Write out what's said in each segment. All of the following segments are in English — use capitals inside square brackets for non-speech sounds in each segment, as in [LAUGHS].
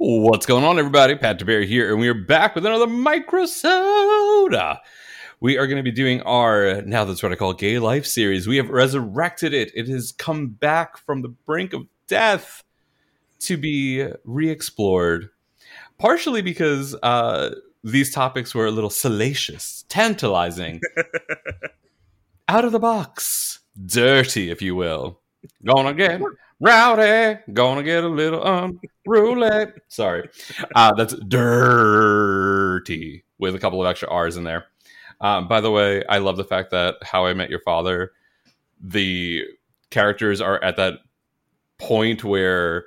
What's going on, everybody? Pat DeBerry here, and we are back with another Microsoda. We are going to be doing our now that's what I call gay life series. We have resurrected it. It has come back from the brink of death to be re-explored, partially because uh, these topics were a little salacious, tantalizing, [LAUGHS] out of the box, dirty, if you will. Gonna get rowdy, gonna get a little unruly. Sorry, uh, that's dirty with a couple of extra R's in there. Um, by the way, I love the fact that How I Met Your Father, the characters are at that point where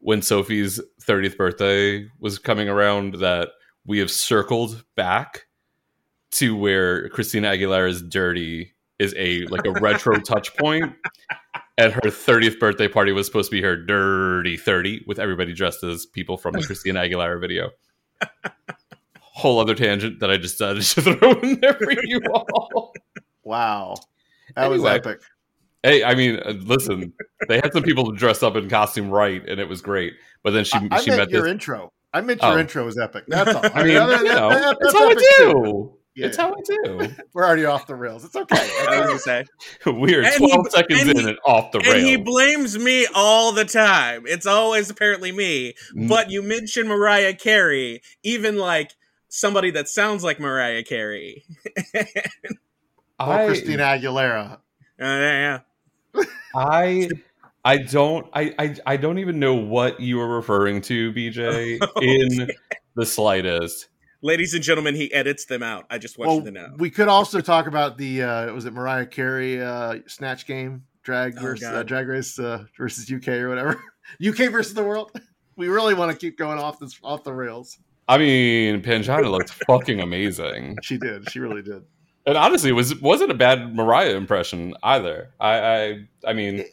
when Sophie's 30th birthday was coming around, that we have circled back to where Christina Aguilera's dirty is a like a retro [LAUGHS] touch point and her 30th birthday party was supposed to be her dirty 30 with everybody dressed as people from the Christina Aguilera video. [LAUGHS] Whole other tangent that I just decided to [LAUGHS] throw in there for you all. Wow. That was epic. Hey, I mean, uh, listen, they had some people dressed up in costume right, and it was great. But then she I, I she meant met your this. intro. I meant your Oh. intro was epic. That's all. I mean, [LAUGHS] That- you know, that- it's that's all I do. too. Do. Yeah. It's [LAUGHS] how I do. We're already off the rails. It's okay. I was gonna say. [LAUGHS] We are And 12 he- seconds and in he- and off the rails. And he blames me all the time. It's always apparently me. Mm. But you mentioned Mariah Carey, even like somebody that sounds like Mariah Carey. Or I- Christina Aguilera. [LAUGHS] Uh, yeah, I I don't I, I I don't even know what you were referring to, BJ, in the slightest. Ladies and gentlemen, he edits them out. I just want Well, you to know. we could also talk about the uh, was it Mariah Carey uh, snatch game drag Oh, versus uh, drag race uh, versus UK or whatever [LAUGHS] UK versus the world. [LAUGHS] We really want to keep going off this off the rails. I mean, Pangina looked fucking amazing, [LAUGHS] She did. She really did. and honestly, it was wasn't a bad Mariah impression either. I I I mean,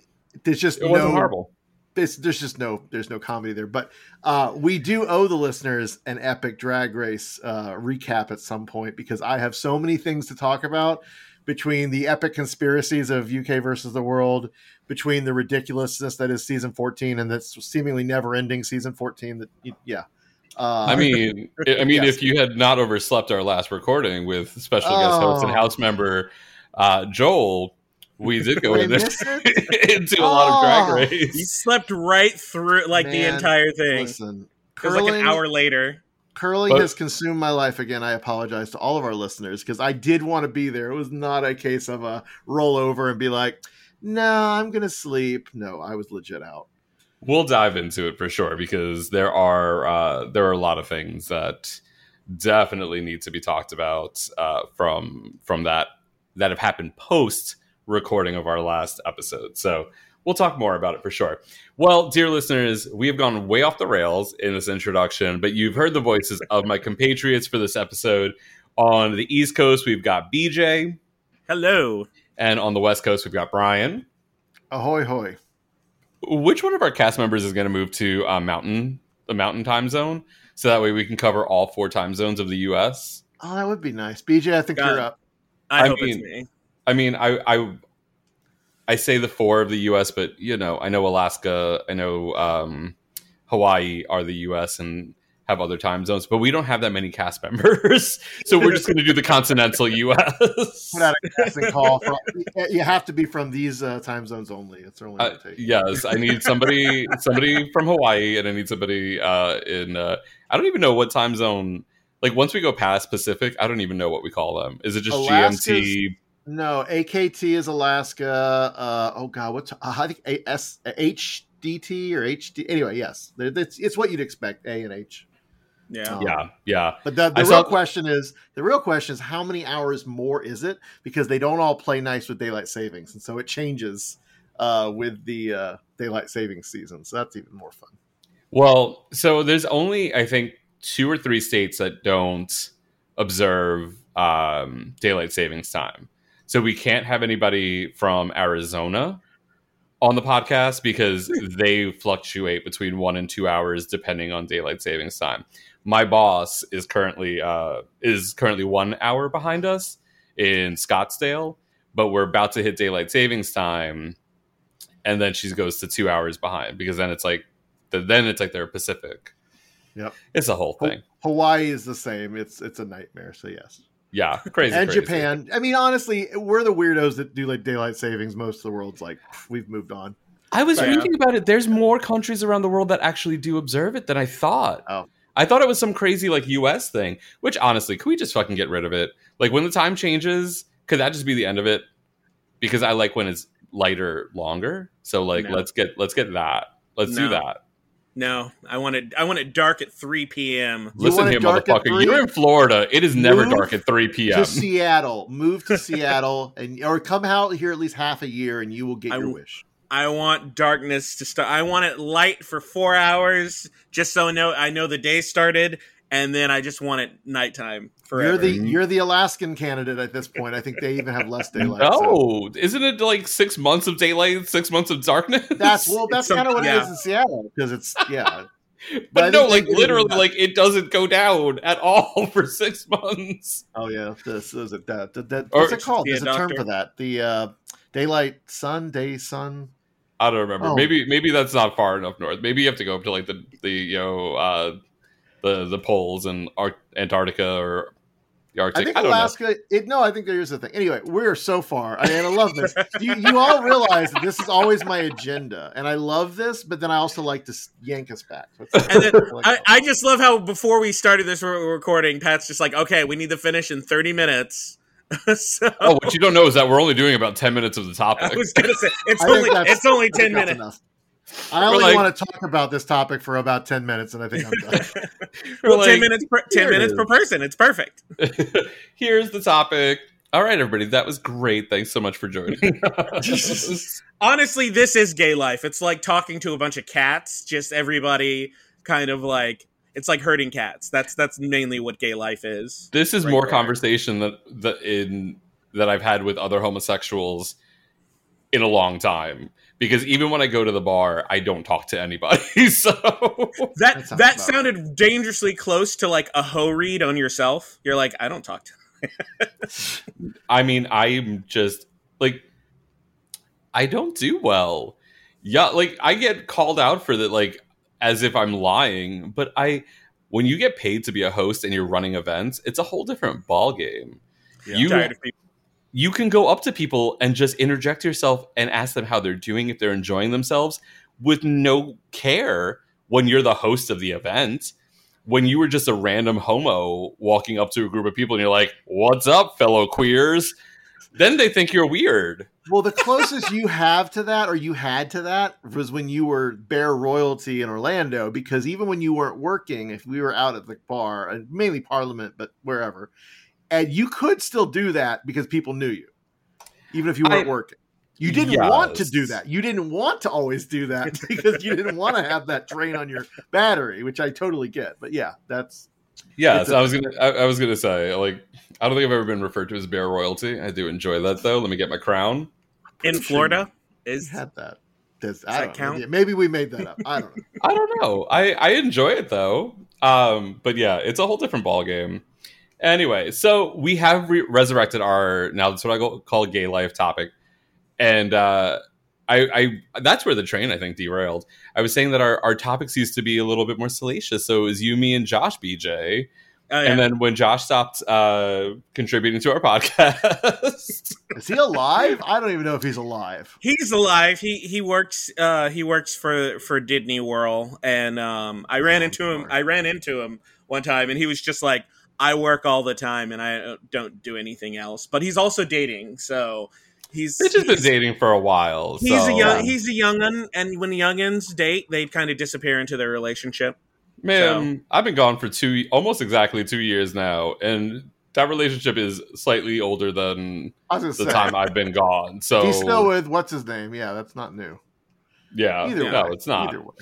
There's just it wasn't horrible. There's, there's just no there's no comedy there but uh, we do owe the listeners an epic drag race uh, recap at some point because i have so many things to talk about between the epic conspiracies of uk versus the world between the ridiculousness that is season 14 and that's seemingly never ending season 14 that yeah uh, I mean, I mean, Yes. if you had not overslept our last recording with special guest host and Oh. house member uh, Joel, we did go I into, missed it? [LAUGHS] into a lot of drag Oh. race. He slept right through like the entire thing. listen it was like an curling- hour later. Curling But- has consumed my life again. I apologize to all of our listeners because I did want to be there. It was not a case of a roll over and be like, no, I'm going to sleep. No, I was legit out. We'll dive into it for sure because there are uh, there are a lot of things that definitely need to be talked about uh, from from that that have happened post recording of our last episode. So we'll talk more about it for sure. Well, dear listeners, we have gone way off the rails in this introduction, but you've heard the voices of my compatriots for this episode. On the East Coast, we've got BJ, Hello. and on the West Coast, we've got Brian. Ahoy, hoy. Which one of our cast members is going to move to uh, Mountain the Mountain Time Zone, so that way we can cover all four time zones of the U.S. Oh, that would be nice. BJ, I think God. you're up. I, I hope mean- it's me. I mean, I I I say the four of the U.S., but you know, I know Alaska, I know um, Hawaii are the U.S. and have other time zones, but we don't have that many cast [LAUGHS] members, so we're just going to do the continental U.S. Put out a casting call. For, you have to be from these uh, time zones only. It's only Uh, yes, I need somebody somebody from Hawaii, and I need somebody uh, in. Uh, I don't even know what time zone. Like once we go past Pacific, I don't even know what we call them. Is it just Alaska's- GMT? No, AKT is Alaska. Uh, oh God, what's uh, I think A- S HDT or HD. Anyway, yes, it's, it's what you'd expect. A and H. Yeah. Um, Yeah, yeah. But the, the real saw- question is the real question is how many hours more is it? Because they don't all play nice with daylight savings, and so it changes uh, with the uh, daylight savings season. So that's even more fun. Well, so there's only I think two or three states that don't observe um, daylight savings time. So we can't have anybody from Arizona on the podcast because they fluctuate between one and two hours depending on daylight savings time. My boss is currently uh, is currently one hour behind us in Scottsdale, but we're about to hit daylight savings time, and then she goes to two hours behind because then it's like then it's like they're Pacific. Yep. It's a whole thing. Hawaii is the same. It's it's a nightmare. So yes, Yeah, [LAUGHS] crazy. and crazy. Japan. I mean, honestly, we're the weirdos that do like daylight savings. Most of the world's like [SIGHS] we've moved on. I was Yeah. reading about it. There's more countries around the world that actually do observe it than I thought. Oh. I thought it was some crazy like US thing, which honestly, could we just fucking get rid of it? Like when the time changes, could that just be the end of it? Because I like when it's lighter longer. So like No. let's get let's get that. Let's do that. No, I want it. I want it dark at 3 p.m. Listen here, motherfucker. You're in Florida. It is never Move dark at 3 p.m. To Seattle, move to [LAUGHS] Seattle, and or come out here at least half a year, and you will get I your wish. I want darkness to start. I want it light for four hours, just so I know I know the day started, and then I just want it nighttime forever. You're the you're the Alaskan candidate at this point. I think they even have less daylight. so- No, isn't it like six months of daylight, six months of darkness? That's well, [LAUGHS] that's It's kind of what it yeah. is in Seattle because it's yeah. [LAUGHS] but, but I no, think like literally, like it doesn't go down at all [LAUGHS] for six months. Oh yeah, this is it. That, that, that- Or- what's it called? Be a There's a term for that. The uh, daylight sun, day sun. I don't remember. Oh. Maybe maybe that's not far enough north. Maybe you have to go up to like the the you know uh, the the poles and Ar- Antarctica or the I think I, don't know. Alaska. It, no, I think there is a thing. Anyway, we're so far, I- and I love this. You, you all realize that this is always my agenda, and I love this. But then I also like to yank us back. And then [LAUGHS] like I. I just love how before we started this re- recording, Pat's just like, "Okay, we need to finish in 30 minutes." [LAUGHS] so Oh, what you don't know is that we're only doing about ten minutes of the topic. I topic. was gonna say it's only it's only 10 minutes. enough. I only like- want to talk about this topic for about ten minutes, and I think I'm done. [LAUGHS] We're Well, 10 minutes per, 10 minutes per person. It's perfect. [LAUGHS] Here's the topic. All right, everybody, that was great. Thanks so much for joining. [LAUGHS] Honestly, this is gay life. It's like talking to a bunch of cats. Just everybody kind of like it's like herding cats. That's that's mainly what gay life is. this is Right more there. conversation that that in that I've had with other homosexuals in a long time. Because even when I go to the bar, I don't talk to anybody. [LAUGHS] So That That that, sounds about sounded dangerously close to like a hoe read on yourself. You're like, I don't talk to. [LAUGHS] I mean, I'm just like I don't do well. Yeah, like I get called out for that like as if I'm lying, but I when you get paid to be a host and you're running events, it's a whole different ball game. You tired of people. You can go up to people and just interject yourself and ask them how they're doing if they're enjoying themselves with no care when you're the host of the event when you were just a random homo walking up to a group of people and you're like what's up fellow queers then they think you're weird Well, the closest you have to that, or you had to that, was when you were bear royalty in Orlando. Because even when you weren't working, if we were out at the bar, mainly Parliament, but wherever, and you could still do that because people knew you, even if you weren't I- working. You didn't want to do that. You didn't want to always do that [LAUGHS] [LAUGHS] because you didn't want to have that drain on your battery, which I totally get. But yeah, that's yeah It's so a- i was gonna I, I was gonna say like i don't think i've ever been referred to as bear royalty i do enjoy that though let me get my crown in Florida is had that. Does, I that count? know. Maybe we made that up. I don't know. [LAUGHS] I don't know. I I enjoy it though. Um, but yeah, it's a whole different ball game. Anyway, so we have re- resurrected our now that's what I go, call gay life topic, and uh, I, I that's where the train I think derailed. I was saying that our our topics used to be a little bit more salacious, so it was you, me, and Josh, BJ, Oh, yeah. and then when Josh stopped uh, contributing to our [LAUGHS] podcast, Is he alive? I don't even know if he's alive. He's alive. He he works uh he works for for Disney World, and um I ran Oh, into him I ran into him one time and he was just like I work all the time and I uh, don't do anything else. But he's also dating, so he's They've just been dating for a while. He's so, a young he's a young'un and when young'uns date, they kind of disappear into their relationship. Man, I've been gone for two, almost exactly two years now, and that relationship is slightly older than I was gonna the say time I've been gone. [LAUGHS] So he's still with what's his name? Yeah, that's not new. yeah, Either no, way, it's not. Either way.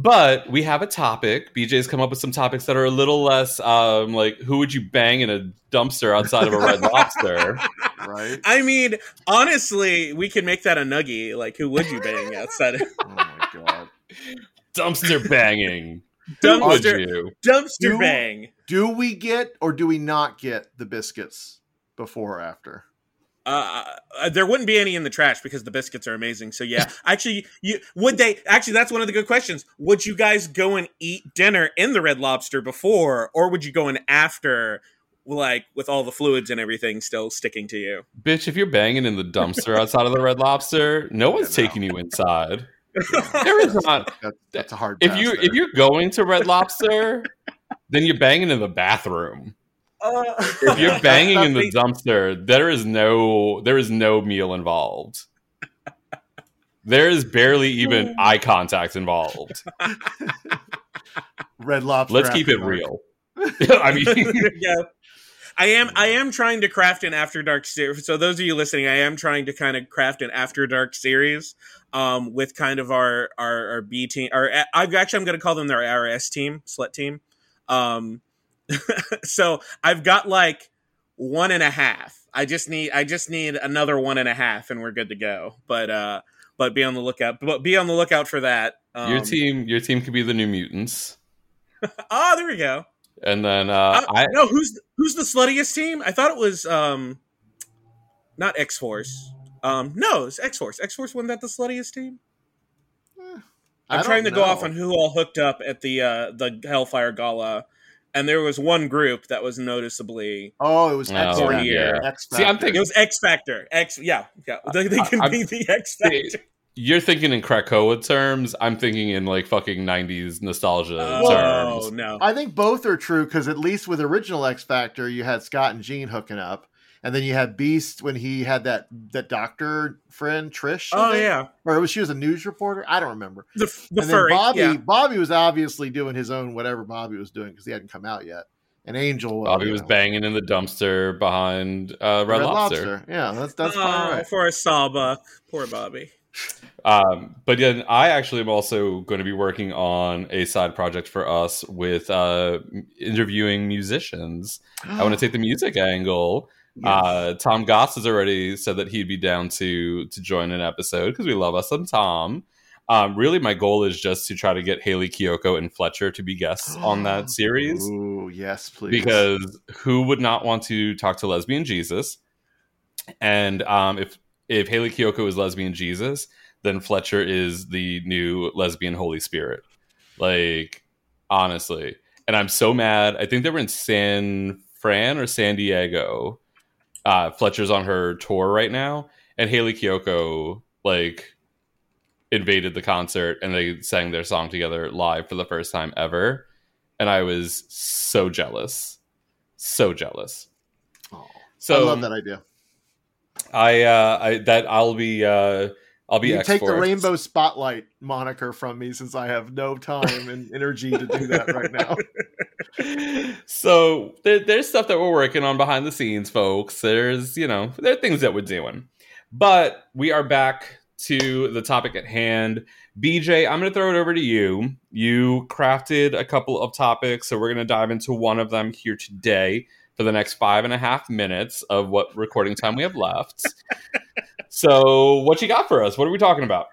But we have a topic. BJ's come up with some topics that are a little less um, like who would you bang in a dumpster outside of a Red Lobster? [LAUGHS] Right? I mean, honestly, we could make that a nuggie. Like who would you bang outside of [LAUGHS] Oh my god. dumpster banging. [LAUGHS] Who would dumpster you? dumpster You- bang? Do we get or do we not get the biscuits before or after? Uh, uh, there wouldn't be any in the trash because the biscuits are amazing. So yeah, [LAUGHS] actually, you would they actually? That's one of the good questions. Would you guys go and eat dinner in the Red Lobster before, or would you go in after, like with all the fluids and everything still sticking to you? Bitch, if you're banging in the dumpster outside of the Red Lobster, no one's taking you inside. [LAUGHS] There is not. That, that's a hard. If you there. if you're going to Red Lobster, then you're banging in the bathroom. Uh, If you're [LAUGHS] banging in the Nothing- dumpster, there is no there is no meal involved. There is barely even [LAUGHS] eye contact involved. Red Lobster, Let's keep it aftermarket. real. [LAUGHS] I mean, yeah. I am I am trying to craft an after dark series. So those of you listening, I am trying to kind of craft an after dark series um, with kind of our our, our B team. Or I actually I'm going to call them their our S team, slut team. Um, [LAUGHS] so I've got like one and a half. I just need I just need another one and a half, and we're good to go. But uh, but be on the lookout. But be on the lookout for that. Um, your team your team could be the New Mutants, Oh, [LAUGHS] there we go. and then uh, Uh, I no, who's who's the sluttiest team? I thought it was um, not X Force. Um, no, it's X Force. X Force wasn't that the sluttiest team? I I'm trying to don't go off on who all hooked up at the uh, the Hellfire Gala, and there was one group that was noticeably. Oh, it was Oh, X yeah. Factor. X See, I'm thinking It was X Factor. X, yeah, yeah. They, they can I- be the X Factor. you're thinking in Krakoa terms. I'm thinking in like fucking '90s nostalgia Oh terms. Oh no! I think both are true because at least with original X Factor, you had Scott and Jean hooking up, and then you had Beast when he had that that doctor friend Trish. Oh think? yeah, or was she was a news reporter? I don't remember. the the and furry. then Bobby, yeah. Bobby was obviously doing his own whatever Bobby was doing because he hadn't come out yet. And Angel, uh, Bobby you was know, banging in the dumpster behind uh, Red, Lobster. Yeah, that's that's oh, fine. Right. for a sawbuck. Poor Bobby. Um, but yeah, I actually am also going to be working on a side project for us with uh, interviewing musicians. I want to [GASPS] take the music angle. Uh, Tom Goss has already said that he'd be down to to join an episode because we love us some Tom. Um, really, my goal is just to try to get Hayley Kiyoko and Fletcher to be guests on that [GASPS] series Ooh, yes, please. because who would not want to talk to lesbian Jesus? And um, if if Hayley Kiyoko is lesbian Jesus, then Fletcher is the new lesbian Holy Spirit. Like honestly, and I'm so mad. I think they were in San Fran or San Diego. Uh, Fletcher's on her tour right now, and Hayley Kiyoko like invaded the concert and they sang their song together live for the first time ever and i was so jealous so jealous Oh, so I love that idea. i uh i that i'll be uh i'll be You take the rainbow spotlight moniker from me since I have no time and energy to do that right now. [LAUGHS] so there, there's stuff that we're working on behind the scenes folks. There's you know there are things that we're doing. But we are back to the topic at hand. Bj i'm going to throw it over to you. You crafted a couple of topics so we're going to dive into one of them here today for the next five and a half minutes of what recording time we have left. [LAUGHS] So what you got for us? What are we talking about?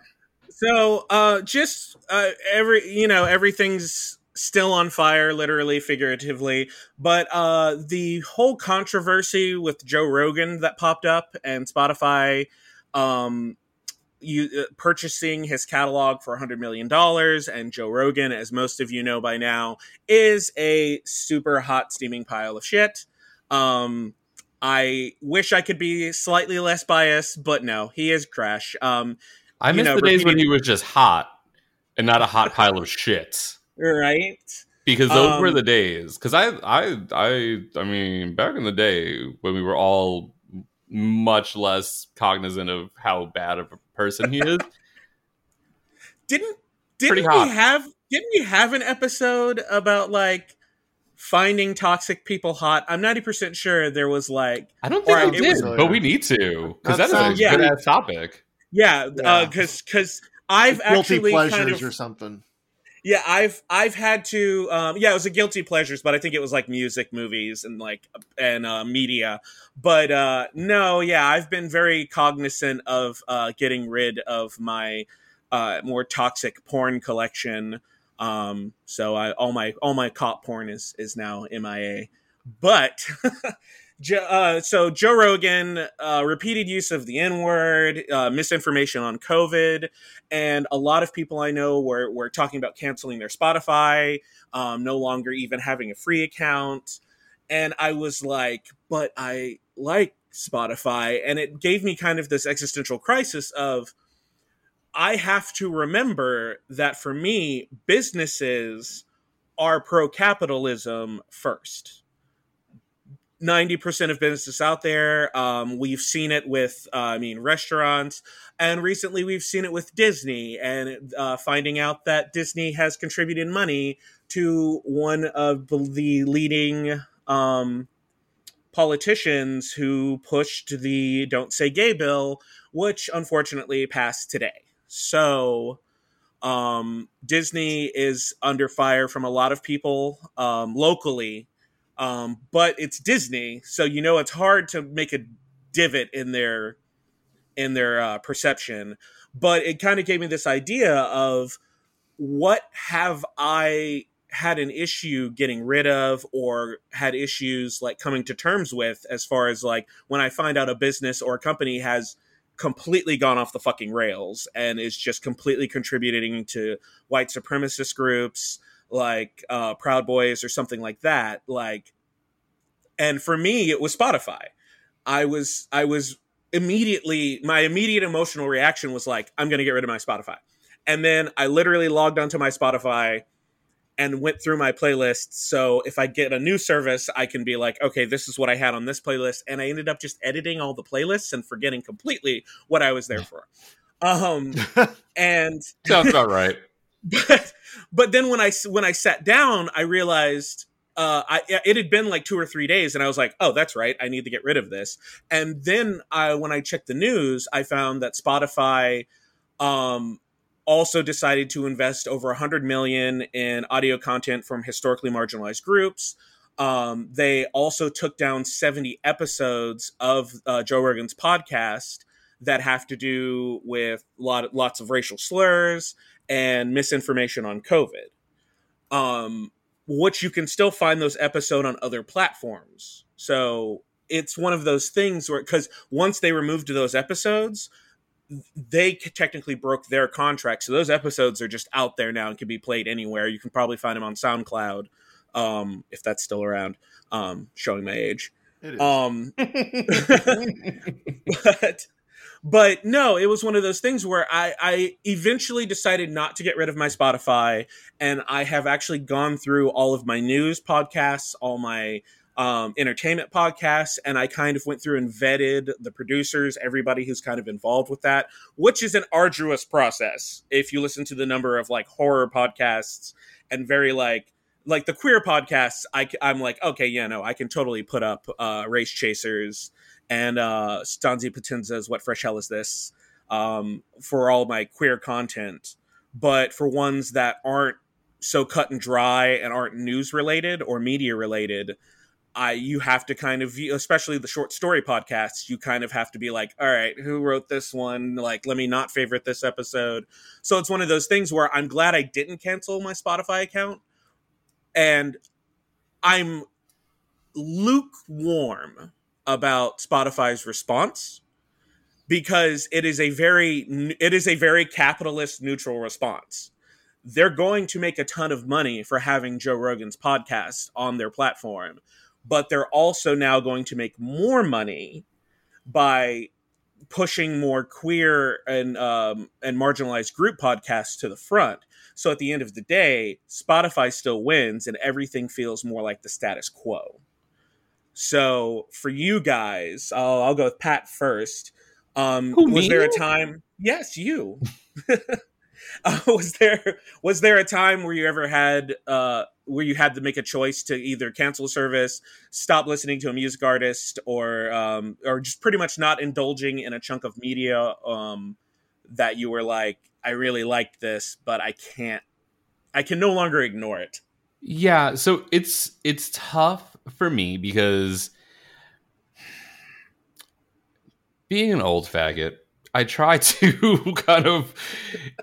So, uh, just uh, every you know everything's still on fire, literally, figuratively. But uh, the whole controversy with Joe Rogan that popped up and Spotify, um, you uh, purchasing his catalog for 100 million dollars and Joe Rogan as most of you know by now is a super hot steaming pile of shit um I wish I could be slightly less biased but no he is trash um I miss know, the days when he was just hot and not a hot pile of shit. Right Because those were Um, the days. Because I, I, I, I mean, back in the day when we were all much less cognizant of how bad of a person he is. didn't didn't we have didn't we have an episode about like finding toxic people hot i'm 90% sure there was like I don't think we did, was- but we need to because That that is a Yeah. good ass topic. yeah Yeah. because because i've guilty actually pleasures kind of or something. Yeah i've i've had to um yeah it was a guilty pleasures but i think it was like music movies and like and uh media. But uh no yeah i've been very cognizant of uh getting rid of my uh more toxic porn collection. Um so i all my all my cop porn is is now mia but [LAUGHS] Jo- uh, so Joe Rogan, uh, repeated use of the N word, uh, misinformation on COVID, and a lot of people I know were were talking about canceling their Spotify, um, no longer even having a free account, and I was like, but I like Spotify, and it gave me kind of this existential crisis of. I have to remember that for me, businesses are pro capitalism first. 90% of businesses out there. Um, we've seen it with, uh, I mean, restaurants. And recently we've seen it with Disney and uh, finding out that Disney has contributed money to one of the leading um, politicians who pushed the Don't Say Gay bill, which unfortunately passed today. So um, Disney is under fire from a lot of people um, locally um, but it's Disney, so you know it's hard to make a divot in their in their uh, perception. But it kind of gave me this idea of what have I had an issue getting rid of or had issues like coming to terms with as far as like when I find out a business or a company has completely gone off the fucking rails and is just completely contributing to white supremacist groups like uh, Proud Boys or something like that. Like, and for me, it was Spotify. I was I was immediately my immediate emotional reaction was like, I'm going to get rid of my Spotify, and then I literally logged onto my Spotify and went through my playlists. So if I get a new service, I can be like, okay, this is what I had on this playlist, and I ended up just editing all the playlists and forgetting completely what I was there for. Um, [LAUGHS] and Sounds about right. [LAUGHS] [LAUGHS] but but then when I when I sat down, I realized uh, I it had been like two or three days, and I was like, oh, that's right, I need to get rid of this. And then I when I checked the news, I found that Spotify um, also decided to invest over 100 million in audio content from historically marginalized groups. Um, they also took down 70 episodes of uh, Joe Rogan's podcast that have to do with lot, lots of racial slurs and misinformation on COVID. Um, which you can still find those episode on other platforms. So it's one of those things where because once they removed those episodes, they technically broke their contract. So those episodes are just out there now and can be played anywhere. You can probably find them on SoundCloud um, if that's still around. Um, showing my age. It is. Um, [LAUGHS] [LAUGHS] but but no, it was one of those things where I, I eventually decided not to get rid of my Spotify, and I have actually gone through all of my news podcasts, all my um, entertainment podcasts, and I kind of went through and vetted the producers, everybody who's kind of involved with that, which is an arduous process. If you listen to the number of like horror podcasts and very like like the queer podcasts, I, I'm like, okay, yeah, no, I can totally put up uh, Race Chasers and uh, Stanzi Patinza's What Fresh Hell Is This um, for all my queer content. But for ones that aren't so cut and dry and aren't news related or media related, I you have to kind of view, especially the short story podcasts, you kind of have to be like, all right, who wrote this one? Like, let me not favorite this episode. So it's one of those things where I'm glad I didn't cancel my Spotify account, and I'm lukewarm about Spotify's response because it is a very it is a very capitalist neutral response. They're going to make a ton of money for having Joe Rogan's podcast on their platform, but they're also now going to make more money by pushing more queer and um, and marginalized group podcasts to the front. So at the end of the day, Spotify still wins, and everything feels more like the status quo. So for you guys, I'll, I'll go with Pat first. Um, Who, was there a time? Yes, you. [LAUGHS] uh, was there was there a time where you ever had uh, where you had to make a choice to either cancel service, stop listening to a music artist, or um, or just pretty much not indulging in a chunk of media um, that you were like, I really liked this, but I can't, I can no longer ignore it. Yeah, so it's it's tough for me because being an old faggot, I try [LAUGHS] to kind of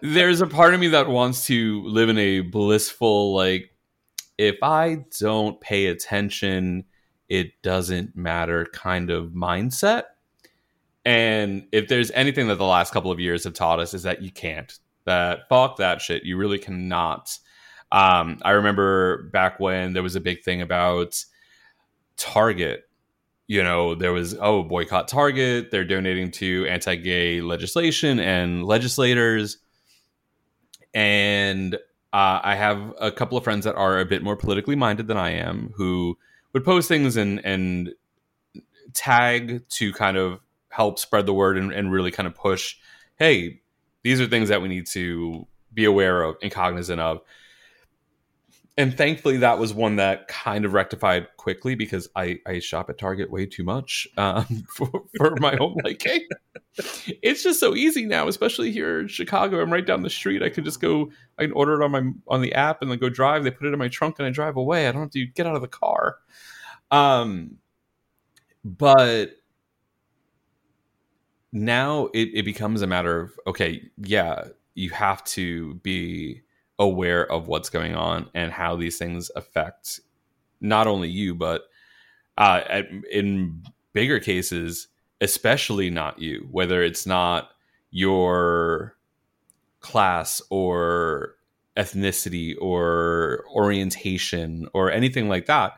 there's a part of me that wants to live in a blissful like if I don't pay attention, it doesn't matter kind of mindset. And if there's anything that the last couple of years have taught us is that you can't. That fuck that shit. You really cannot. Um, I remember back when there was a big thing about Target. You know, there was oh boycott Target. They're donating to anti-gay legislation and legislators. And uh, I have a couple of friends that are a bit more politically minded than I am, who would post things and and tag to kind of help spread the word and, and really kind of push. Hey, these are things that we need to be aware of and cognizant of and thankfully that was one that kind of rectified quickly because I, I shop at Target way too much um, [LAUGHS] for, for my own liking. It's just so easy now, especially here in Chicago. I'm right down the street. I can just go. I can order it on my on the app and then go drive. They put it in my trunk and I drive away. I don't have to get out of the car. Um, but now it, it becomes a matter of okay, yeah, you have to be aware of what's going on and how these things affect not only you but uh, at, in bigger cases especially not you whether it's not your class or ethnicity or orientation or anything like that.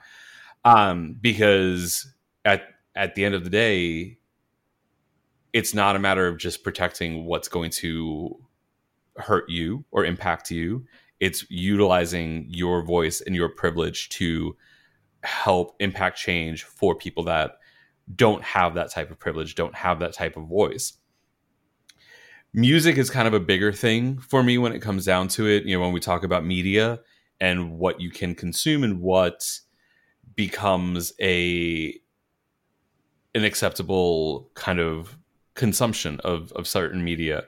Um, because at at the end of the day it's not a matter of just protecting what's going to hurt you or impact you. It's utilizing your voice and your privilege to help impact change for people that don't have that type of privilege, don't have that type of voice. Music is kind of a bigger thing for me when it comes down to it. You know, when we talk about media and what you can consume and what becomes a an acceptable kind of consumption of of certain media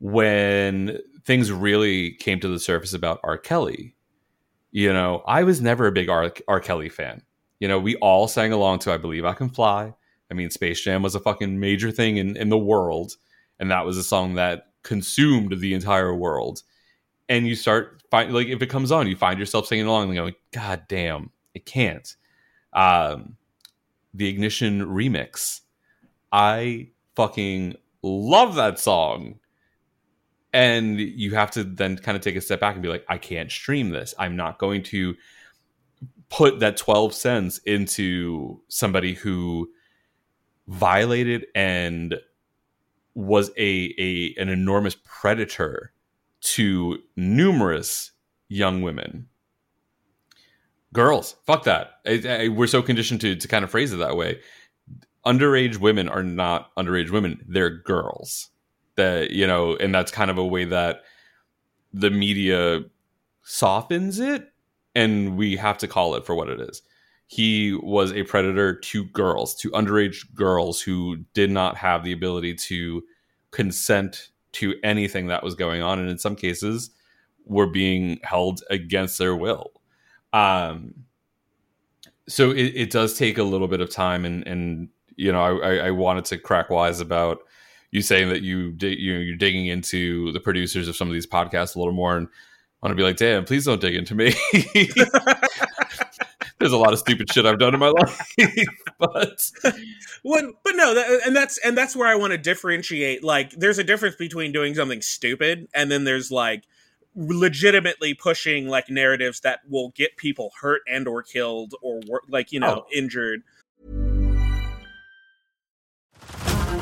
when things really came to the surface about R. Kelly, you know, I was never a big R. R. Kelly fan. You know, we all sang along to I Believe I Can Fly. I mean, Space Jam was a fucking major thing in, in the world. And that was a song that consumed the entire world. And you start find like if it comes on, you find yourself singing along and going, God damn, it can't. Um, the Ignition remix. I fucking love that song and you have to then kind of take a step back and be like i can't stream this. I'm not going to put that 12 cents into somebody who violated and was a, a an enormous predator to numerous young women. Girls fuck that. I, I, we're so conditioned to, to kind of phrase it that way. Underage women are not underage women. They're girls that you know and that's kind of a way that the media softens it and we have to call it for what it is. He was a predator to girls to underage girls who did not have the ability to consent to anything that was going on and in some cases were being held against their will. Um so it, it does take a little bit of time, and and you know, I, I wanted to crack wise about you saying that you dig, you know, you're digging into the producers of some of these podcasts a little more, and I want to be like, damn, please don't dig into me. [LAUGHS] There's a lot of stupid shit I've done in my [LAUGHS] life, but Well, but no, that, and that's and that's where I want to differentiate. Like, there's a difference between doing something stupid and then there's like legitimately pushing like narratives that will get people hurt and or killed or like you know Oh. injured.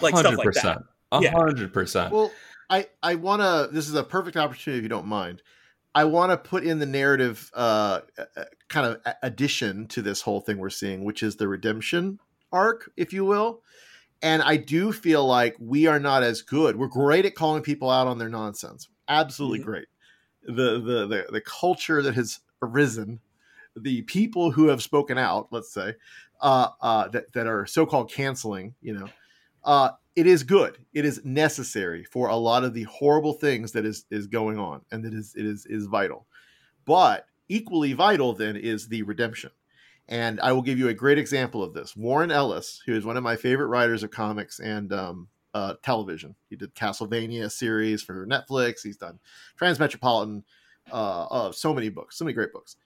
Like stuff like that. A hundred percent. Well, I I want to. This is a perfect opportunity, if you don't mind. I want to put in the narrative, uh, uh, kind of addition to this whole thing we're seeing, which is the redemption arc, if you will. And I do feel like we are not as good. We're great at calling people out on their nonsense. Absolutely Mhm. great. The, the the the culture that has arisen, the people who have spoken out, let's say, uh, uh, that that are so-called canceling, you know, uh, it is good. It is necessary for a lot of the horrible things that is is going on, and that is it is is vital. But equally vital then is the redemption. And I will give you a great example of this. Warren Ellis, who is one of my favorite writers of comics and um, uh, television. He did Castlevania series for Netflix. He's done Transmetropolitan. Uh, uh, so many books, so many great books.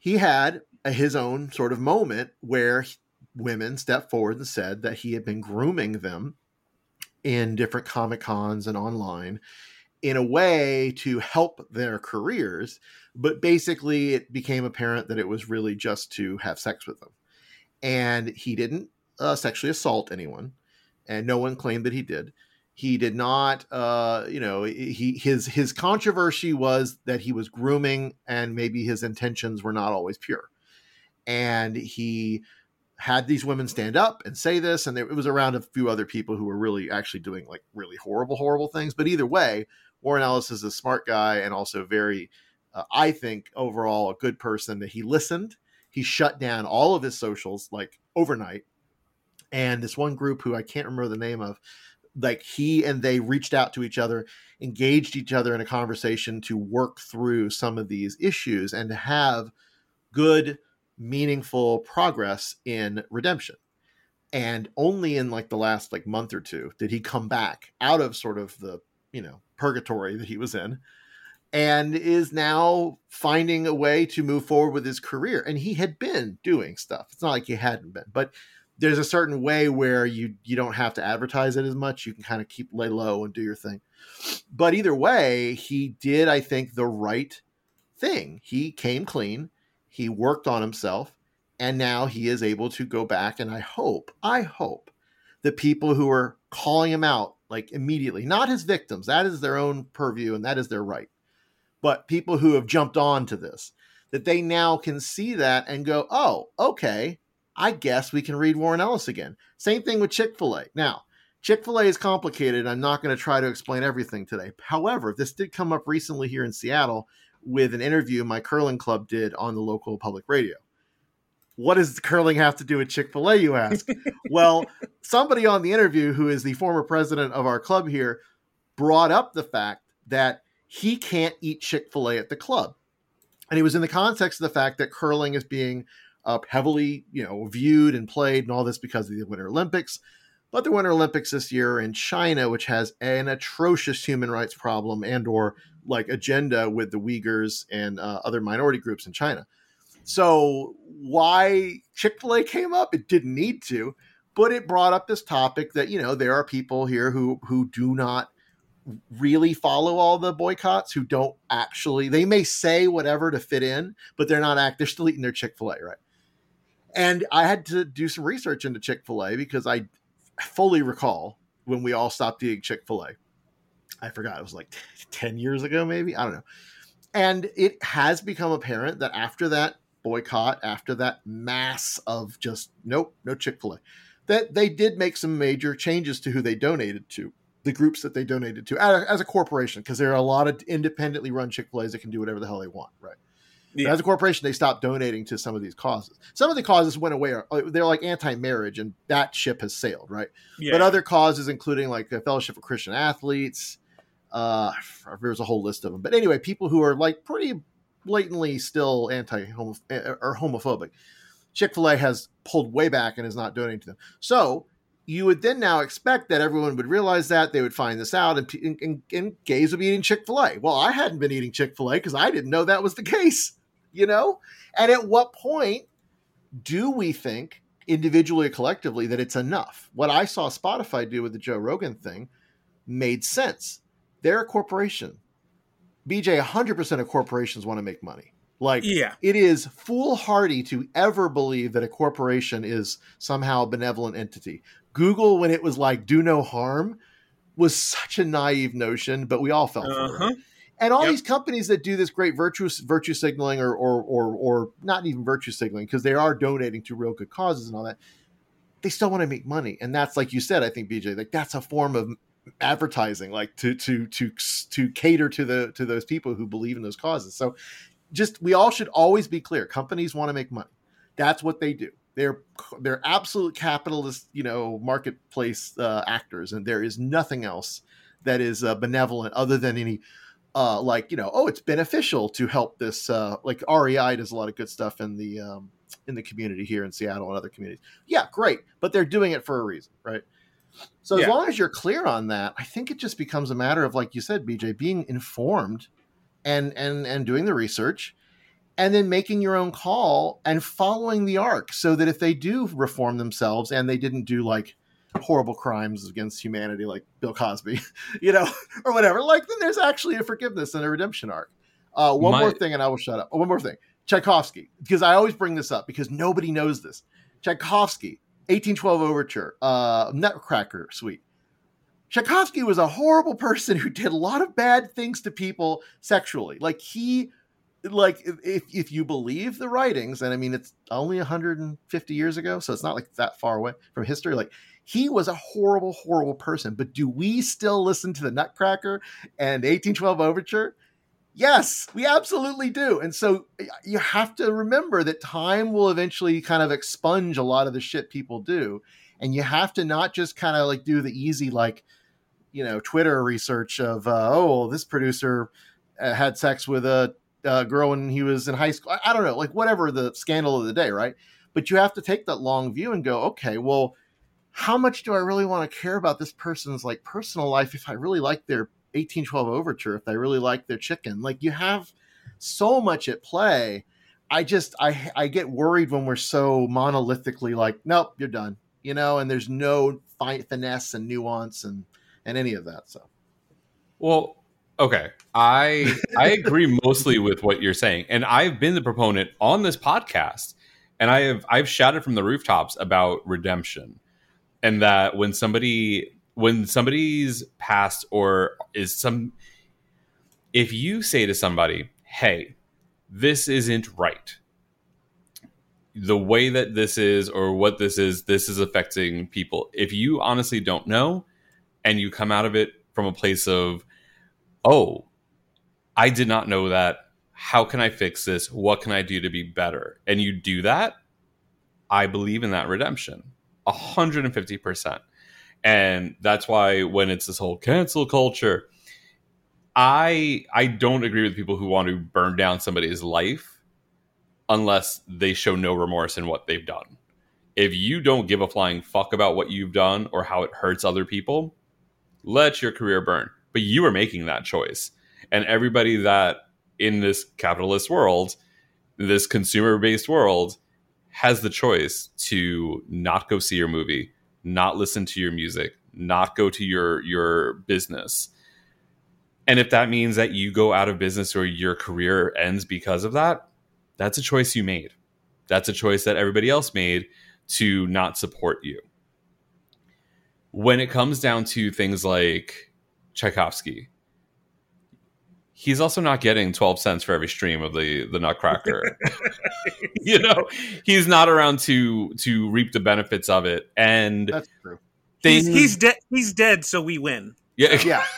He had his own sort of moment where he- women stepped forward and said that he had been grooming them in different comic cons and online in a way to help their careers but basically it became apparent that it was really just to have sex with them. And he didn't uh, sexually assault anyone and no one claimed that he did. He did not uh you know he his his controversy was that he was grooming and maybe his intentions were not always pure. And he had these women stand up and say this and it was around a few other people who were really actually doing like really horrible horrible things. But either way warren ellis is a smart guy and also very uh, i think overall a good person that he listened. He shut down all of his socials like overnight. And this one group who i can't remember the name of like he and they reached out to each other engaged each other in a conversation to work through some of these issues and to have good meaningful progress in redemption. And only in like the last like month or two did he come back out of sort of the you know purgatory that he was in and is now finding a way to move forward with his career. And he had been doing stuff. It's not like he hadn't been but there's a certain way where you you don't have to advertise it as much. You can kind of keep lay low and do your thing. But either way he did i think the right thing. He came clean he worked on himself and now he is able to go back and i hope i hope the people who are calling him out like immediately not his victims that is their own purview and that is their right but people who have jumped on to this that they now can see that and go oh okay i guess we can read warren ellis again. Same thing with chick-fil-a. Now chick-fil-a is complicated i'm not going to try to explain everything today. However this did come up recently here in seattle with an interview my curling club did on the local public radio. What does curling have to do with Chick fil A, you ask? [LAUGHS] well, somebody on the interview, who is the former president of our club here, brought up the fact that he can't eat Chick fil A at the club. And it was in the context of the fact that curling is being uh, heavily, you know, viewed and played and all this because of the Winter Olympics. But the Winter Olympics this year in China, which has an atrocious human rights problem and or like agenda with the Uyghurs and uh, other minority groups in China. So why Chick-fil-A came up, it didn't need to, but it brought up this topic that, you know, there are people here who who do not really follow all the boycotts, who don't actually they may say whatever to fit in, but they're not act they're still eating their Chick-fil-A, right? And I had to do some research into Chick-fil-A because I fully recall when we all stopped eating Chick-fil-A. I forgot it was like [LAUGHS] 10 years ago, maybe. I don't know. And it has become apparent that after that boycott after that mass of just nope, no Chick fil A, that they did make some major changes to who they donated to, the groups that they donated to as a, corporation, because there are a lot of independently run Chick fil A's that can do whatever the hell they want, right? Yeah. As a corporation, they stopped donating to some of these causes. Some of the causes went away. uh, They're like anti-marriage, and that ship has sailed, right? Yeah. But other causes, including like the Fellowship of Christian Athletes, uh, there's a whole list of them. But anyway, people who are like pretty blatantly still anti or homophobic, Chick Fil A has pulled way back and is not donating to them. So you would then now expect that everyone would realize that they would find this out, and, and, and, and gays would be eating Chick Fil A. Well, I hadn't been eating Chick Fil A because I didn't know that was the case, you know. And at what point do we think individually or collectively that it's enough? What I saw Spotify do with the Joe Rogan thing made sense. They're a corporation. BJ, 100% of corporations want to make money. Like, yeah. it is foolhardy to ever believe that a corporation is somehow a benevolent entity. Google, when it was like do no harm, was such a naive notion, but we all fell for Uh-huh. it. And all Yep. these companies that do this great virtue virtue signaling or or or, or not even virtue signaling because they are donating to real good causes and all that, they still want to make money. And that's like you said, I think BJ, like that's a form of advertising, like to to to to cater to the to those people who believe in those causes. So just we all should always be clear. Companies want to make money. That's what they do. They're they're absolute capitalist, you know, marketplace uh, actors, and there is nothing else that is uh, benevolent other than any uh, like you know, oh, it's beneficial to help this. Uh, like REI does a lot of good stuff in the um, in the community here in Seattle and other communities. Yeah, great, but they're doing it for a reason, right? So as Yeah. long as you're clear on that, I think it just becomes a matter of like you said, BJ, being informed and and and doing the research and then making your own call and following the arc so that if they do reform themselves and they didn't do like horrible crimes against humanity like Bill Cosby, [LAUGHS] you know, [LAUGHS] or whatever, like then there's actually a forgiveness and a redemption arc. Uh, one My- more thing and I will shut up. Oh, one more thing. Tchaikovsky, because I always bring this up because nobody knows this. Tchaikovsky, 1812 Overture, uh, Nutcracker Suite. Tchaikovsky was a horrible person who did a lot of bad things to people sexually. Like he, like if if you believe the writings, and I mean it's only 150 years ago, so it's not like that far away from history. Like he was a horrible, horrible person. But do we still listen to the Nutcracker and 1812 Overture? Yes, we absolutely do. And so you have to remember that time will eventually kind of expunge a lot of the shit people do. And you have to not just kind of like do the easy, like, you know, Twitter research of, uh, oh, this producer uh, had sex with a, a girl when he was in high school. I, I don't know, like whatever the scandal of the day, right? But you have to take that long view and go, okay, well, how much do I really want to care about this person's like personal life if I really like their 1812 overture if I really like their chicken. Like you have so much at play. I just I I get worried when we're so monolithically like, nope, you're done. You know, and there's no fi- finesse and nuance and and any of that. So Well, okay. I I agree mostly with what you're saying. And I've been the proponent on this podcast and I have I've shouted from the rooftops about redemption. And that when somebody when somebody's past or is some if you say to somebody, "Hey, this isn't right." The way that this is or what this is, this is affecting people. If you honestly don't know and you come out of it from a place of oh, I did not know that. How can I fix this? What can I do to be better? And you do that, I believe in that redemption 150%. And that's why when it's this whole cancel culture, I I don't agree with people who want to burn down somebody's life unless they show no remorse in what they've done. If you don't give a flying fuck about what you've done or how it hurts other people, let your career burn. But you are making that choice. And everybody that in this capitalist world, this consumer based world, has the choice to not go see your movie, not listen to your music, not go to your your business. And if that means that you go out of business or your career ends because of that, that's a choice you made. That's a choice that everybody else made to not support you. When it comes down to things like Tchaikovsky, he's also not getting 12 cents for every stream of the the nutcracker [LAUGHS] you know he's not around to to reap the benefits of it and That's true. He's, he's dead. He's dead, so we win. yeah, Yeah. [LAUGHS]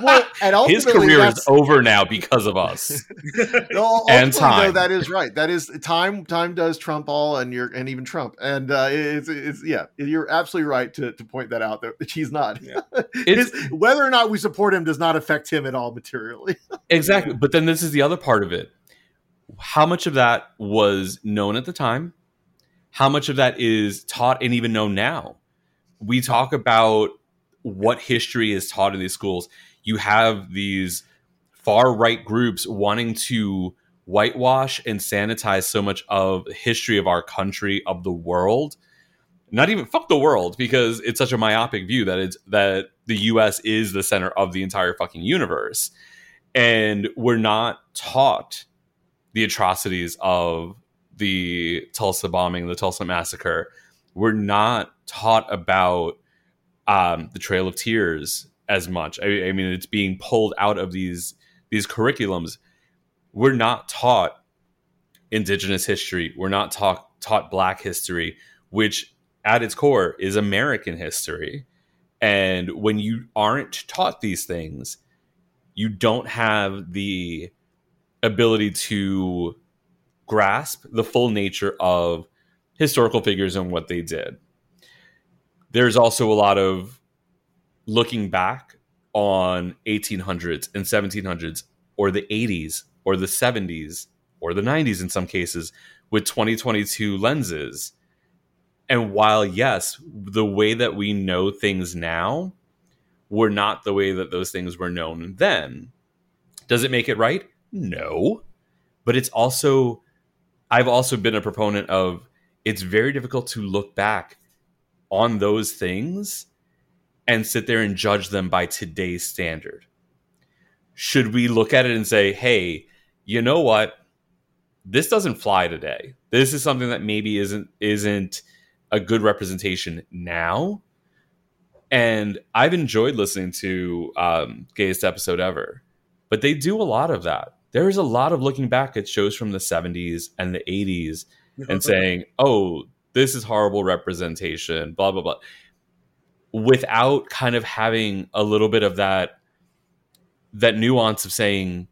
Well, and his career is over now because of us [LAUGHS] No, [LAUGHS] And ultimately, though, time. that is right. That is time. Time does trump all, and you're and even Trump. And uh, it's, it's yeah, you're absolutely right to, to point that out. That he's not. Yeah. [LAUGHS] It's- His- whether or not we support him does not affect him at all materially. exactly but then this is the other part of it how much of that was known at the time how much of that is taught and even known now we talk about what history is taught in these schools you have these far right groups wanting to whitewash and sanitize so much of history of our country of the world not even fuck the world because it's such a myopic view that it's that the US is the center of the entire fucking universe and we're not taught the atrocities of the Tulsa bombing, the Tulsa massacre. We're not taught about um, the Trail of Tears as much. I, I mean, it's being pulled out of these these curriculums. We're not taught Indigenous history. We're not taught taught Black history, which at its core is American history. And when you aren't taught these things, you don't have the ability to grasp the full nature of historical figures and what they did. There's also a lot of looking back on 1800s and 1700s or the 80s or the 70s or the 90s in some cases with 2022 lenses. And while yes, the way that we know things now were not the way that those things were known then. Does it make it right? No. But it's also, I've also been a proponent of it's very difficult to look back on those things and sit there and judge them by today's standard. Should we look at it and say, hey, you know what? This doesn't fly today. This is something that maybe isn't isn't a good representation now and I've enjoyed listening to um, Gayest Episode Ever, but they do a lot of that. There is a lot of looking back at shows from the 70s and the 80s and [LAUGHS] saying, oh, this is horrible representation, blah, blah, blah, without kind of having a little bit of that that nuance of saying,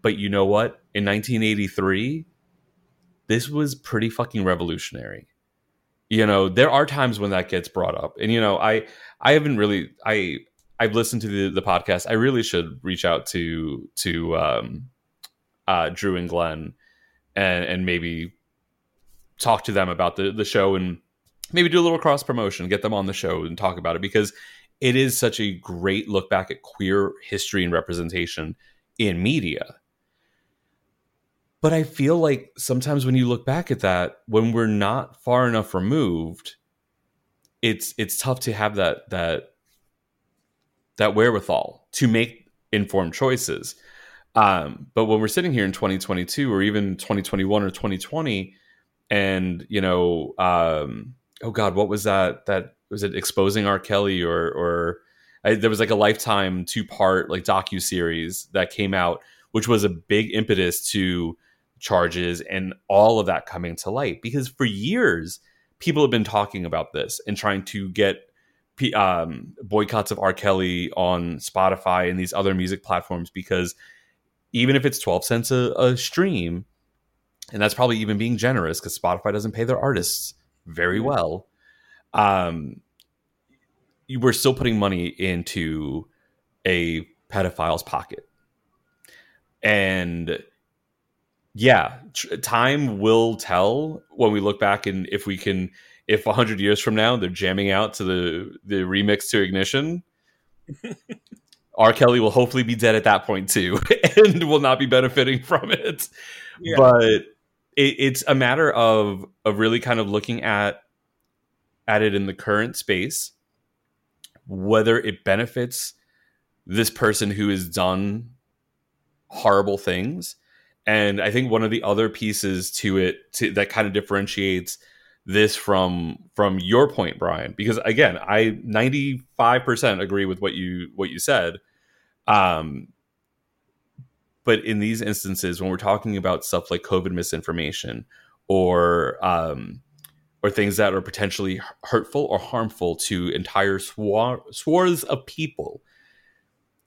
but you know what? In 1983, this was pretty fucking revolutionary. You know there are times when that gets brought up. And you know i i haven't really i i've listened to the the podcast. I really should reach out to to um uh drew and glen and and maybe talk to them about the the show and maybe do a little cross promotion get them on the show and talk about it because it is such a great look back at queer history and representation in media but I feel like sometimes when you look back at that, when we're not far enough removed, it's it's tough to have that that that wherewithal to make informed choices. Um, but when we're sitting here in 2022 or even 2021 or 2020, and you know, um, oh God, what was that? That was it exposing R. Kelly or or I, there was like a lifetime two part like docu series that came out, which was a big impetus to charges and all of that coming to light because for years people have been talking about this and trying to get um, boycotts of R. Kelly on Spotify and these other music platforms because even if it's 12 cents a, a stream, and that's probably even being generous because Spotify doesn't pay their artists very well, um, you were still putting money into a pedophile's pocket. And yeah, tr- time will tell when we look back and if we can if 100 years from now they're jamming out to the the remix to ignition [LAUGHS] r kelly will hopefully be dead at that point too [LAUGHS] and will not be benefiting from it Yeah. but it, it's a matter of of really kind of looking at at it in the current space whether it benefits this person who has done horrible things. And i think one of the other pieces to it to, that kind of differentiates this from from your point brian because again i 95% agree with what you what you said. Um but in these instances, when we're talking about stuff like COVID misinformation or um, or things that are potentially hurtful or harmful to entire swar- of people,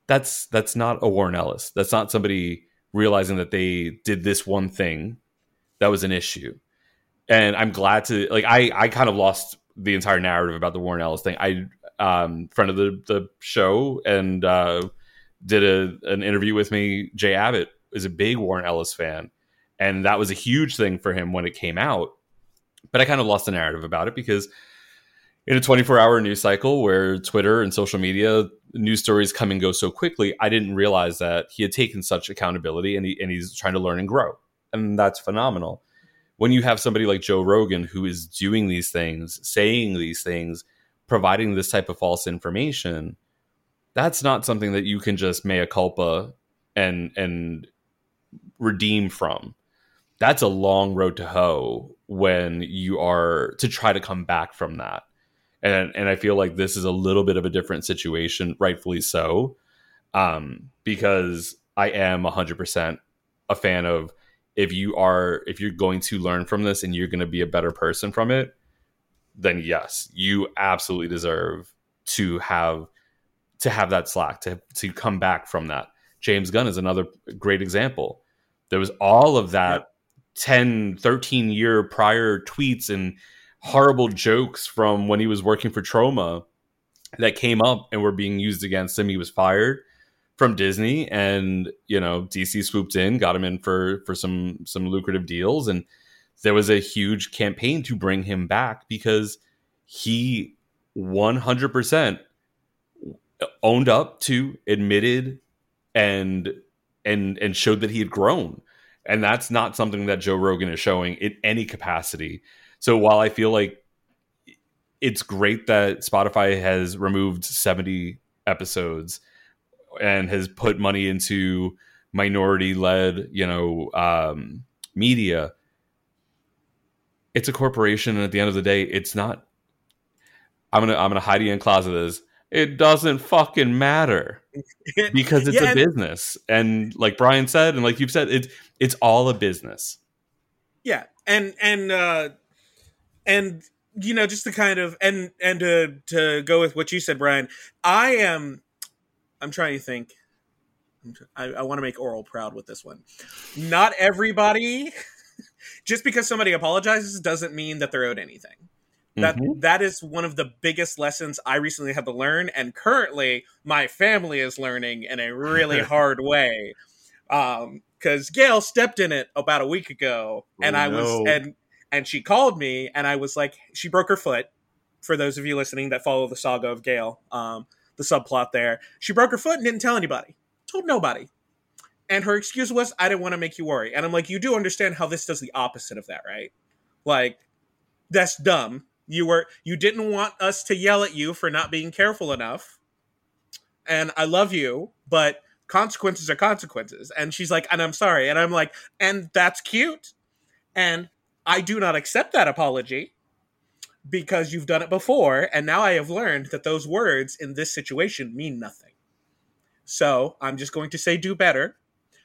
that's that's not a Warren Ellis. That's not somebody realizing that they did this one thing that was an issue. And I'm glad to like I I kind of lost the entire narrative about the Warren Ellis thing. I um friend of the the show and uh did a an interview with me. Jay Abbott is a big Warren Ellis fan, and that was a huge thing for him when it came out. But I kind of lost the narrative about it because in a 24 hour news cycle where Twitter and social media news stories come and go so quickly, I didn't realize that he had taken such accountability and, he, and he's trying to learn and grow. And that's phenomenal. When you have somebody like Joe Rogan who is doing these things, saying these things, providing this type of false information, that's not something that you can just mea culpa and and redeem from. That's a long road to hoe when you are to try to come back from that. And and I feel like this is a little bit of a different situation, rightfully so. Um, because I am 100% a fan of if you are if you're going to learn from this and you're going to be a better person from it, then yes, you absolutely deserve to have to have that slack to to come back from that. James Gunn is another great example. There was all of that 10, 13 year prior tweets and horrible jokes from when he was working for Troma that came up and were being used against him. He was fired from Disney and, you know, DC swooped in, got him in for for some some lucrative deals and there was a huge campaign to bring him back because he 100% owned up to, admitted, and and and showed that he had grown. And that's not something that Joe Rogan is showing in any capacity. So while I feel like it's great that Spotify has removed 70 episodes and has put money into minority led, you know, um, media, it's a corporation and at the end of the day, it's not I'm gonna I'm gonna hide in closet this it doesn't fucking matter [LAUGHS] because it's yeah, a business. And like brian said and like you've said it's it's all a business. Yeah and and uh and you know just to kind of and and to to go with what you said brian i am i'm trying to think. I, I want to make oral proud with this one. Not everybody [LAUGHS] just because somebody apologizes doesn't mean that they're owed anything that mm-hmm. that is one of the biggest lessons I recently had to learn, and currently my family is learning in a really [LAUGHS] hard way. Um, because Gail stepped in it about a week ago, and oh, I was no. and and she called me, and I was like, she broke her foot. For those of you listening that follow the saga of Gail, um, the subplot there, she broke her foot and didn't tell anybody, told nobody. And her excuse was, I didn't want to make you worry. And I'm like, you do understand how this does the opposite of that, right? Like, that's dumb you were you didn't want us to yell at you for not being careful enough. And I love you, but consequences are consequences. And she's like, and I'm sorry. And I'm like, and that's cute. And I do not accept that apology because you've done it before. And now I have learned that those words in this situation mean nothing. So I'm just going to say do better.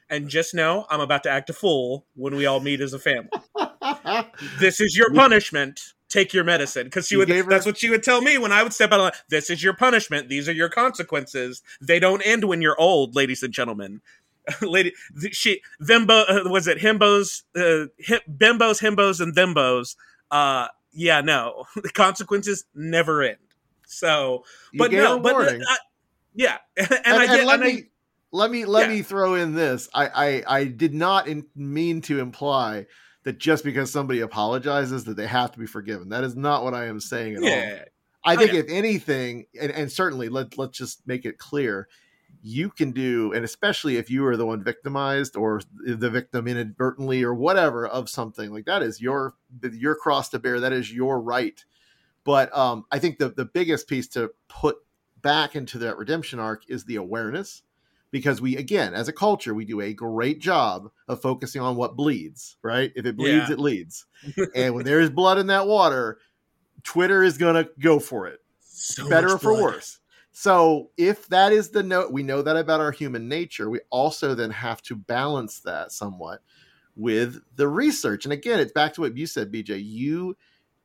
And just know I'm about to act a fool when we all meet as a family. [LAUGHS] this is your punishment take your medicine. Because she would her- that's what she would tell me when i would step out of this is your punishment. These are your consequences. They don't end when you're old ladies and gentlemen. [LAUGHS] Lady she thembo uh, was it himbos uh, him, bimbos himbos and thembos uh yeah no. [LAUGHS] The consequences never end. So but no but uh, yeah. And, [LAUGHS] and, and, i get and let me I, let me let yeah. me throw in this. I i, I did not in, mean to imply that just because somebody apologizes that they have to be forgiven. That is not what I am saying at yeah. all. I think if anything, and, and certainly let let's just make it clear, you can do, and especially if you are the one victimized or the victim inadvertently or whatever of something like that is your your cross to bear. That is your right. But um, I think the the biggest piece to put back into that redemption arc is the awareness because we again as a culture we do a great job of focusing on what bleeds right if it bleeds yeah. it leads [LAUGHS] and when there is blood in that water twitter is going to go for it so better or for worse So if that is the note, we know that about our human nature. We also then have to balance that somewhat with the research. And again, it's back to what you said, BJ. You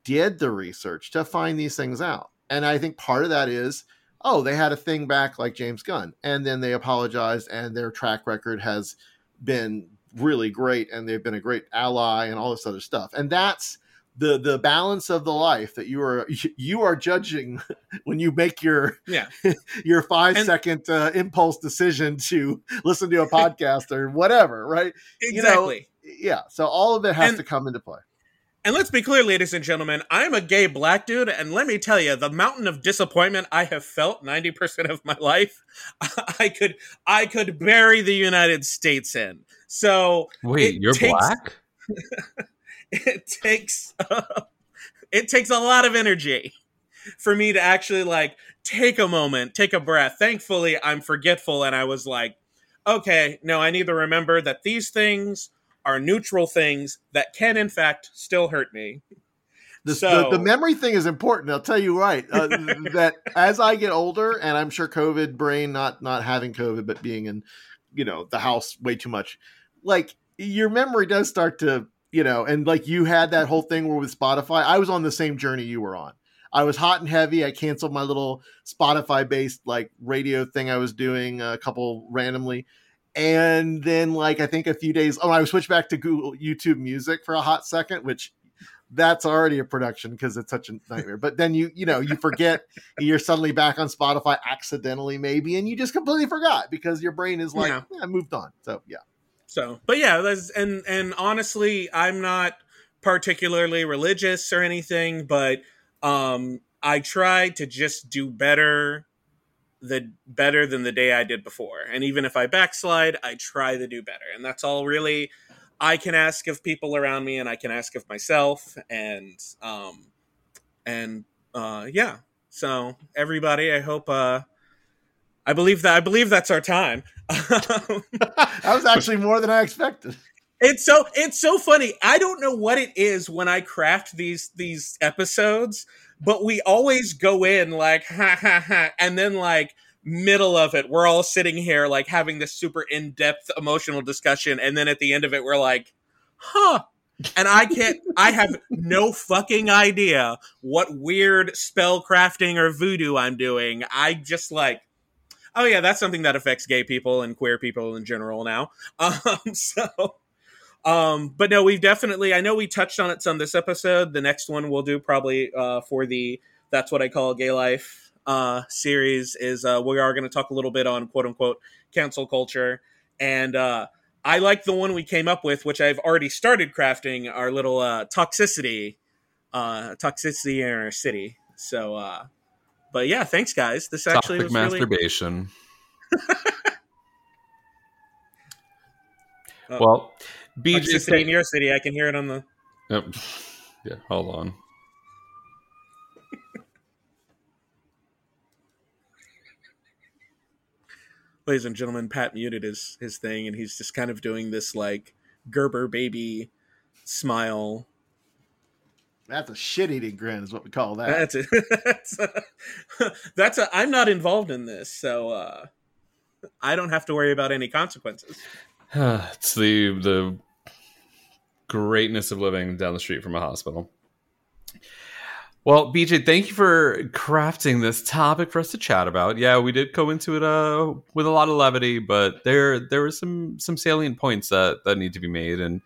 did the research to find these things out. And I think part of that is, oh, they had a thing back like James Gunn, and then they apologized, and their track record has been really great, and they've been a great ally, and all this other stuff. And that's the the balance of the life that you are [LAUGHS] you are judging [LAUGHS] when you make your Yeah. [LAUGHS] your five And- second uh, impulse decision to listen to a podcast or whatever, right? You know, Exactly. Yeah. So all of it has And- to come into play. And let's be clear, ladies and gentlemen, I'm a gay black dude, and let me tell you, the mountain of disappointment I have felt 90% of my life, [LAUGHS] I could I could bury the United States in. So Wait, you're takes- black? [LAUGHS] it takes [LAUGHS] it takes a lot of energy for me to actually like take a moment, take a breath. Thankfully, I'm forgetful and I was like, okay, no, I need to remember that these things are neutral things that can in fact still hurt me. The, So- the, the memory thing is important. I'll tell you right uh, [LAUGHS] that as I get older, and I'm sure COVID brain, not not having COVID, but being in, you know, the house way too much, like your memory does start to, you know, and like you had that whole thing where with Spotify, I was on the same journey you were on. I was hot and heavy. I canceled my little Spotify based like radio thing I was doing a couple randomly. And then like I think a few days oh I switched back to Google YouTube Music for a hot second, which that's already a production because it's such a nightmare. But then you you know you forget you're suddenly back on Spotify accidentally maybe, and you just completely forgot because your brain is like Yeah. yeah, moved on. So yeah, So, but yeah, that's, and and honestly, I'm not particularly religious or anything, but um, I try to just do better, the better than the day I did before. And even if I backslide, I try to do better, and that's all really I can ask of people around me, and I can ask of myself, and um, and uh, yeah. So everybody, I hope uh. I believe that I believe that's our time. [LAUGHS] [LAUGHS] that was actually more than I expected. It's so it's so funny. I don't know what it is when I craft these these episodes, but we always go in like [LAUGHS] ha ha ha, and then like middle of it, we're all sitting here like having this super in depth emotional discussion, and then at the end of it, we're like, huh. And I can't. I have no fucking idea what weird spell crafting or voodoo I'm doing. I just like, oh yeah, that's something that affects gay people and queer people in general now. [LAUGHS] Um, so um, but no, we've definitely. I know we touched on it some this episode. The next one we'll do probably uh, for the "That's What I Call Gay Life" uh, series is uh, we are going to talk a little bit on quote unquote cancel culture, and uh, I like the one we came up with, which I've already started crafting our little uh, toxicity, uh, toxicity in our city. So, uh, but yeah, thanks guys. This actually was really masturbation. [LAUGHS] Oh. Well, BJ, toxicity in your city. I can hear it on the. Yep. Yeah, hold on. ladies and gentlemen, Pat muted his his thing, and he's just kind of doing this like Gerber baby smile. That's a shit eating grin, is what we call that. That's it. [LAUGHS] that's a, that's a. I'm not involved in this, so uh, I don't have to worry about any consequences. [SIGHS] it's the the greatness of living down the street from a hospital. Well, BJ, thank you for crafting this topic for us to chat about. Yeah, we did go into it uh, with a lot of levity, but there there were some some salient points that that need to be made, and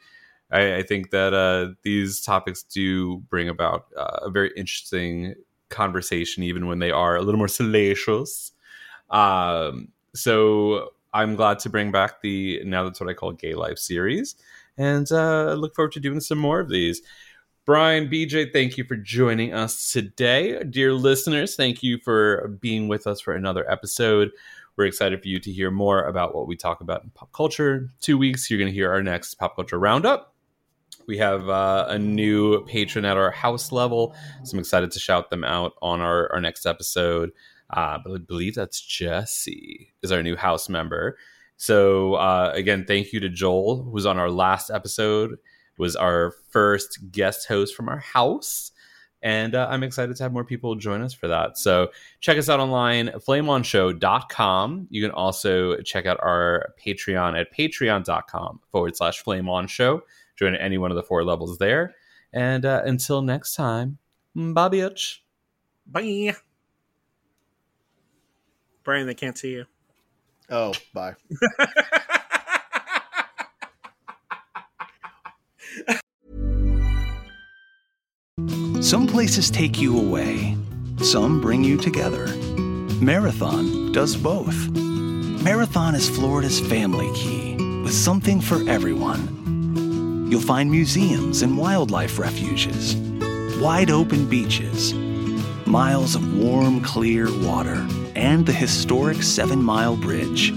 I, I think that uh, these topics do bring about uh, a very interesting conversation, even when they are a little more salacious. Um, so I'm glad to bring back the now that's what I call gay life series, and uh, look forward to doing some more of these. Brian, BJ, thank you for joining us today. Dear listeners, thank you for being with us for another episode. We're excited for you to hear more about what we talk about in pop culture. Two weeks, you're going to hear our next pop culture roundup. We have uh, a new patron at our house level, so I'm excited to shout them out on our, our next episode. Uh, but I believe that's Jesse is our new house member. So uh, again, thank you to Joel, who was on our last episode was our first guest host from our house And uh, I'm excited to have more people join us for that. So check us out online, flameonshow.com. You can also check out our Patreon at patreon.com forward slash flameonshow. Join any one of the four levels there. And uh, until next time, bye bitch. Bye. Brian, they can't see you. Oh, bye. [LAUGHS] Some places take you away, some bring you together. Marathon does both. Marathon is Florida's family key with something for everyone. You'll find museums and wildlife refuges, wide open beaches, miles of warm, clear water, and the historic Seven Mile Bridge.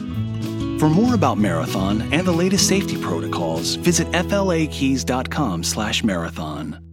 For more about Marathon and the latest safety protocols, visit flakeys.com/marathon.